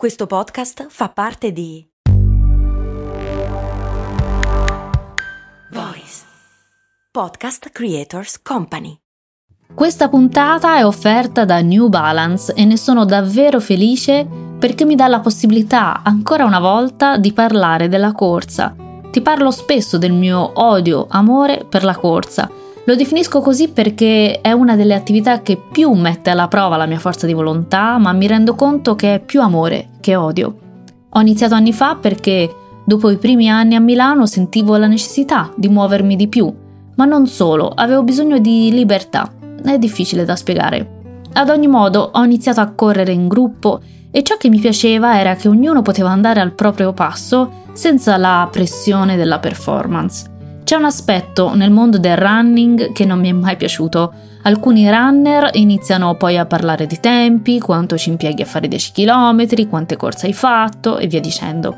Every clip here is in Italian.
Questo podcast fa parte di Voice Podcast Creators Company. Questa puntata è offerta da New Balance e ne sono davvero felice perché mi dà la possibilità ancora una volta di parlare della corsa. Ti parlo spesso del mio odio, amore per la corsa lo definisco così perché è una delle attività che più mette alla prova la mia forza di volontà, ma mi rendo conto che è più amore che odio. Ho iniziato anni fa perché dopo i primi anni a Milano sentivo la necessità di muovermi di più, ma non solo, avevo bisogno di libertà. È difficile da spiegare. Ad ogni modo ho iniziato a correre in gruppo e ciò che mi piaceva era che ognuno poteva andare al proprio passo senza la pressione della performance. C'è un aspetto nel mondo del running che non mi è mai piaciuto. Alcuni runner iniziano poi a parlare di tempi, quanto ci impieghi a fare 10 km, quante corse hai fatto e via dicendo.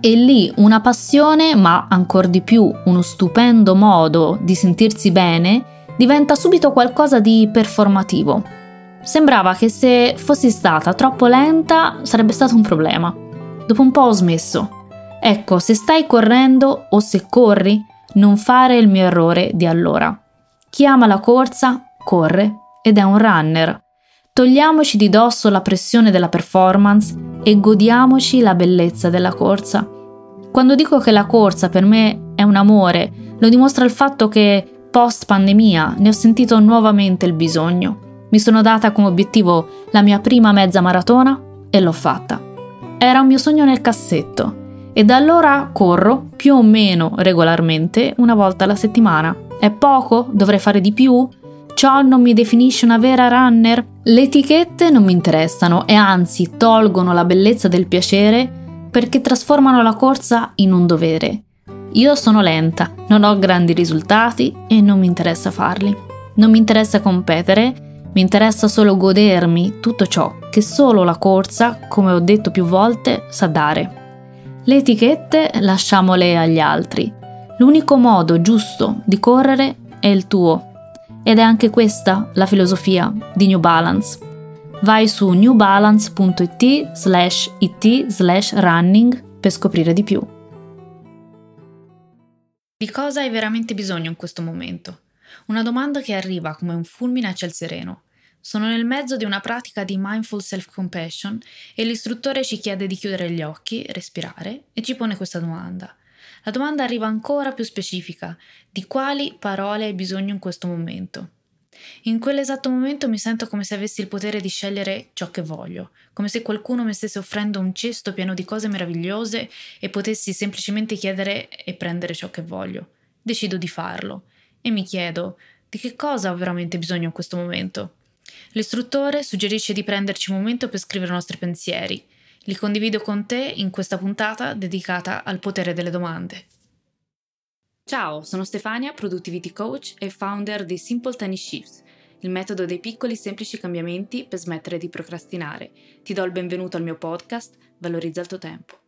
E lì una passione, ma ancora di più uno stupendo modo di sentirsi bene, diventa subito qualcosa di performativo. Sembrava che se fossi stata troppo lenta sarebbe stato un problema. Dopo un po' ho smesso. Ecco, se stai correndo o se corri, non fare il mio errore di allora. Chi ama la corsa corre ed è un runner. Togliamoci di dosso la pressione della performance e godiamoci la bellezza della corsa. Quando dico che la corsa per me è un amore, lo dimostra il fatto che post pandemia ne ho sentito nuovamente il bisogno. Mi sono data come obiettivo la mia prima mezza maratona e l'ho fatta. Era un mio sogno nel cassetto e da allora corro più o meno regolarmente una volta alla settimana. È poco? Dovrei fare di più? Ciò non mi definisce una vera runner? Le etichette non mi interessano e anzi tolgono la bellezza del piacere perché trasformano la corsa in un dovere. Io sono lenta, non ho grandi risultati e non mi interessa farli. Non mi interessa competere, mi interessa solo godermi tutto ciò che solo la corsa, come ho detto più volte, sa dare. Le etichette lasciamole agli altri. L'unico modo giusto di correre è il tuo. Ed è anche questa la filosofia di New Balance. Vai su newbalance.it slash it slash running per scoprire di più. Di cosa hai veramente bisogno in questo momento? Una domanda che arriva come un fulmine a ciel sereno. Sono nel mezzo di una pratica di mindful self-compassion e l'istruttore ci chiede di chiudere gli occhi, respirare e ci pone questa domanda. La domanda arriva ancora più specifica. Di quali parole hai bisogno in questo momento? In quell'esatto momento mi sento come se avessi il potere di scegliere ciò che voglio, come se qualcuno mi stesse offrendo un cesto pieno di cose meravigliose e potessi semplicemente chiedere e prendere ciò che voglio. Decido di farlo e mi chiedo di che cosa ho veramente bisogno in questo momento. L'istruttore suggerisce di prenderci un momento per scrivere i nostri pensieri. Li condivido con te in questa puntata dedicata al potere delle domande. Ciao, sono Stefania, Productivity Coach e founder di Simple Tiny Shifts, il metodo dei piccoli semplici cambiamenti per smettere di procrastinare. Ti do il benvenuto al mio podcast, Valorizza il tuo tempo.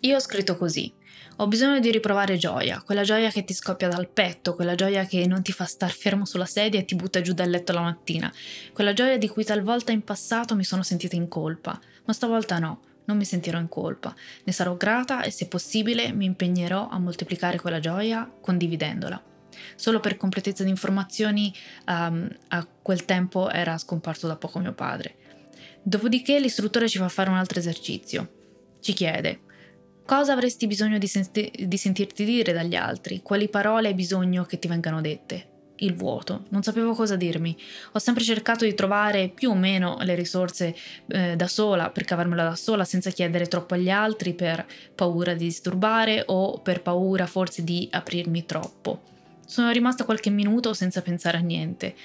Io ho scritto così. Ho bisogno di riprovare gioia, quella gioia che ti scoppia dal petto, quella gioia che non ti fa star fermo sulla sedia e ti butta giù dal letto la mattina, quella gioia di cui talvolta in passato mi sono sentita in colpa, ma stavolta no, non mi sentirò in colpa, ne sarò grata e se possibile mi impegnerò a moltiplicare quella gioia condividendola. Solo per completezza di informazioni, um, a quel tempo era scomparso da poco mio padre. Dopodiché l'istruttore ci fa fare un altro esercizio. Ci chiede, Cosa avresti bisogno di, senti- di sentirti dire dagli altri? Quali parole hai bisogno che ti vengano dette? il vuoto, non sapevo cosa dirmi. Ho sempre cercato di trovare più o meno le risorse eh, da sola, per cavarmela da sola, senza chiedere troppo agli altri per paura di disturbare o per paura forse di aprirmi troppo. Sono rimasta qualche minuto senza pensare a niente.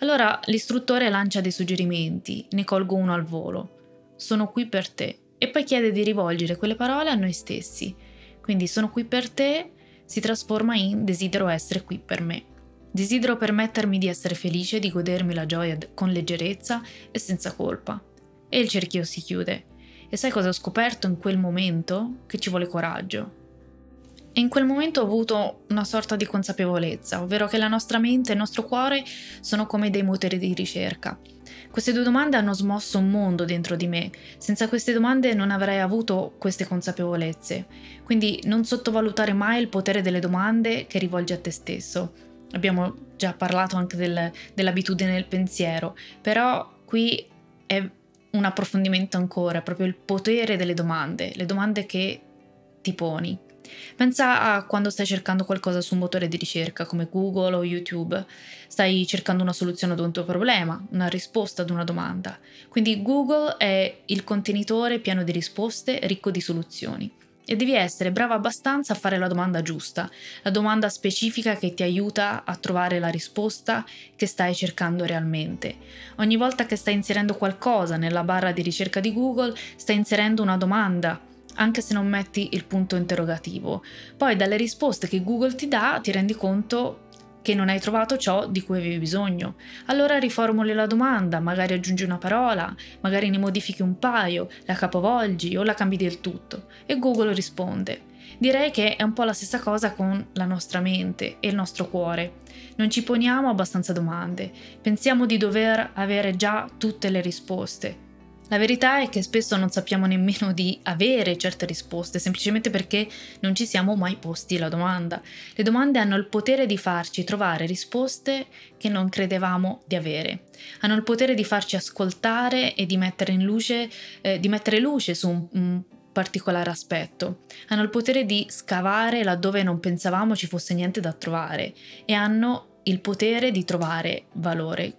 Allora l'istruttore lancia dei suggerimenti, ne colgo uno al volo. Sono qui per te e poi chiede di rivolgere quelle parole a noi stessi. Quindi sono qui per te si trasforma in desidero essere qui per me. Desidero permettermi di essere felice, di godermi la gioia con leggerezza e senza colpa. E il cerchio si chiude. E sai cosa ho scoperto in quel momento? Che ci vuole coraggio. E in quel momento ho avuto una sorta di consapevolezza, ovvero che la nostra mente e il nostro cuore sono come dei motori di ricerca. Queste due domande hanno smosso un mondo dentro di me. Senza queste domande non avrei avuto queste consapevolezze. Quindi non sottovalutare mai il potere delle domande che rivolgi a te stesso. Abbiamo già parlato anche del, dell'abitudine del pensiero, però qui è un approfondimento ancora, proprio il potere delle domande, le domande che ti poni. Pensa a quando stai cercando qualcosa su un motore di ricerca come Google o YouTube. Stai cercando una soluzione ad un tuo problema, una risposta ad una domanda. Quindi Google è il contenitore pieno di risposte, ricco di soluzioni. E devi essere brava abbastanza a fare la domanda giusta, la domanda specifica che ti aiuta a trovare la risposta che stai cercando realmente. Ogni volta che stai inserendo qualcosa nella barra di ricerca di Google, stai inserendo una domanda anche se non metti il punto interrogativo. Poi dalle risposte che Google ti dà ti rendi conto che non hai trovato ciò di cui avevi bisogno. Allora riformuli la domanda, magari aggiungi una parola, magari ne modifichi un paio, la capovolgi o la cambi del tutto e Google risponde. Direi che è un po' la stessa cosa con la nostra mente e il nostro cuore. Non ci poniamo abbastanza domande, pensiamo di dover avere già tutte le risposte la verità è che spesso non sappiamo nemmeno di avere certe risposte, semplicemente perché non ci siamo mai posti la domanda. Le domande hanno il potere di farci trovare risposte che non credevamo di avere. Hanno il potere di farci ascoltare e di mettere, luce, eh, di mettere luce su un, un particolare aspetto. Hanno il potere di scavare laddove non pensavamo ci fosse niente da trovare e hanno il potere di trovare valore.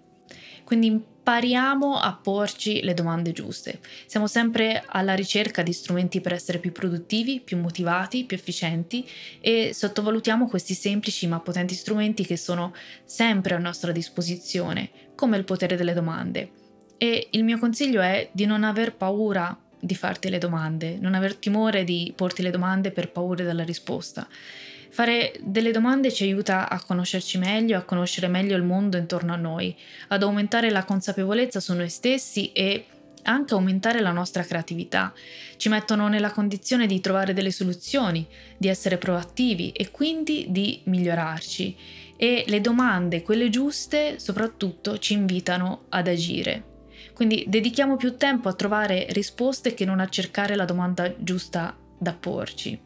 Quindi impariamo a porci le domande giuste. Siamo sempre alla ricerca di strumenti per essere più produttivi, più motivati, più efficienti e sottovalutiamo questi semplici ma potenti strumenti che sono sempre a nostra disposizione, come il potere delle domande. E il mio consiglio è di non aver paura di farti le domande, non aver timore di porti le domande per paura della risposta. Fare delle domande ci aiuta a conoscerci meglio, a conoscere meglio il mondo intorno a noi, ad aumentare la consapevolezza su noi stessi e anche aumentare la nostra creatività. Ci mettono nella condizione di trovare delle soluzioni, di essere proattivi e quindi di migliorarci. E le domande, quelle giuste, soprattutto ci invitano ad agire. Quindi dedichiamo più tempo a trovare risposte che non a cercare la domanda giusta da porci.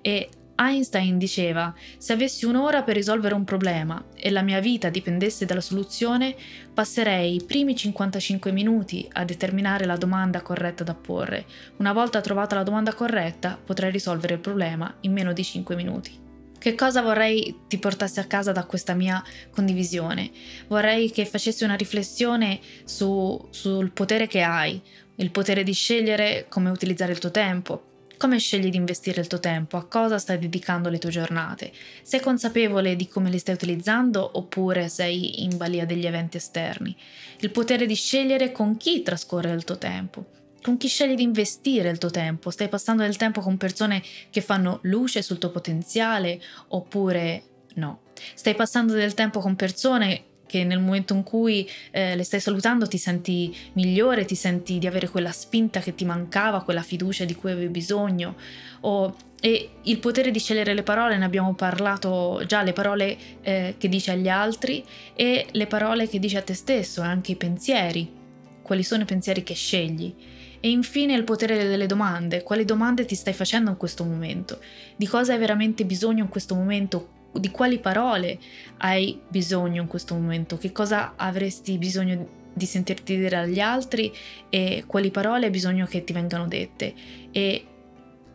E Einstein diceva, se avessi un'ora per risolvere un problema e la mia vita dipendesse dalla soluzione, passerei i primi 55 minuti a determinare la domanda corretta da porre. Una volta trovata la domanda corretta, potrei risolvere il problema in meno di 5 minuti. Che cosa vorrei ti portassi a casa da questa mia condivisione? Vorrei che facessi una riflessione su, sul potere che hai, il potere di scegliere come utilizzare il tuo tempo, come scegli di investire il tuo tempo? A cosa stai dedicando le tue giornate? Sei consapevole di come li stai utilizzando oppure sei in balia degli eventi esterni? Il potere di scegliere con chi trascorre il tuo tempo. Con chi scegli di investire il tuo tempo? Stai passando del tempo con persone che fanno luce sul tuo potenziale oppure no? Stai passando del tempo con persone che nel momento in cui eh, le stai salutando ti senti migliore, ti senti di avere quella spinta che ti mancava, quella fiducia di cui avevi bisogno. O, e il potere di scegliere le parole, ne abbiamo parlato già, le parole eh, che dici agli altri e le parole che dici a te stesso, anche i pensieri. Quali sono i pensieri che scegli? E infine il potere delle domande. Quali domande ti stai facendo in questo momento? Di cosa hai veramente bisogno in questo momento? Di quali parole hai bisogno in questo momento, che cosa avresti bisogno di sentirti dire agli altri e quali parole hai bisogno che ti vengano dette e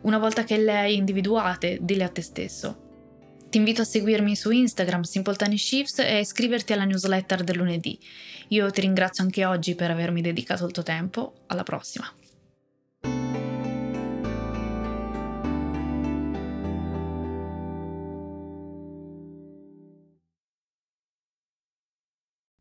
una volta che le hai individuate, dille a te stesso. Ti invito a seguirmi su Instagram Simple Tiny Shifts e iscriverti alla newsletter del lunedì. Io ti ringrazio anche oggi per avermi dedicato il tuo tempo. Alla prossima!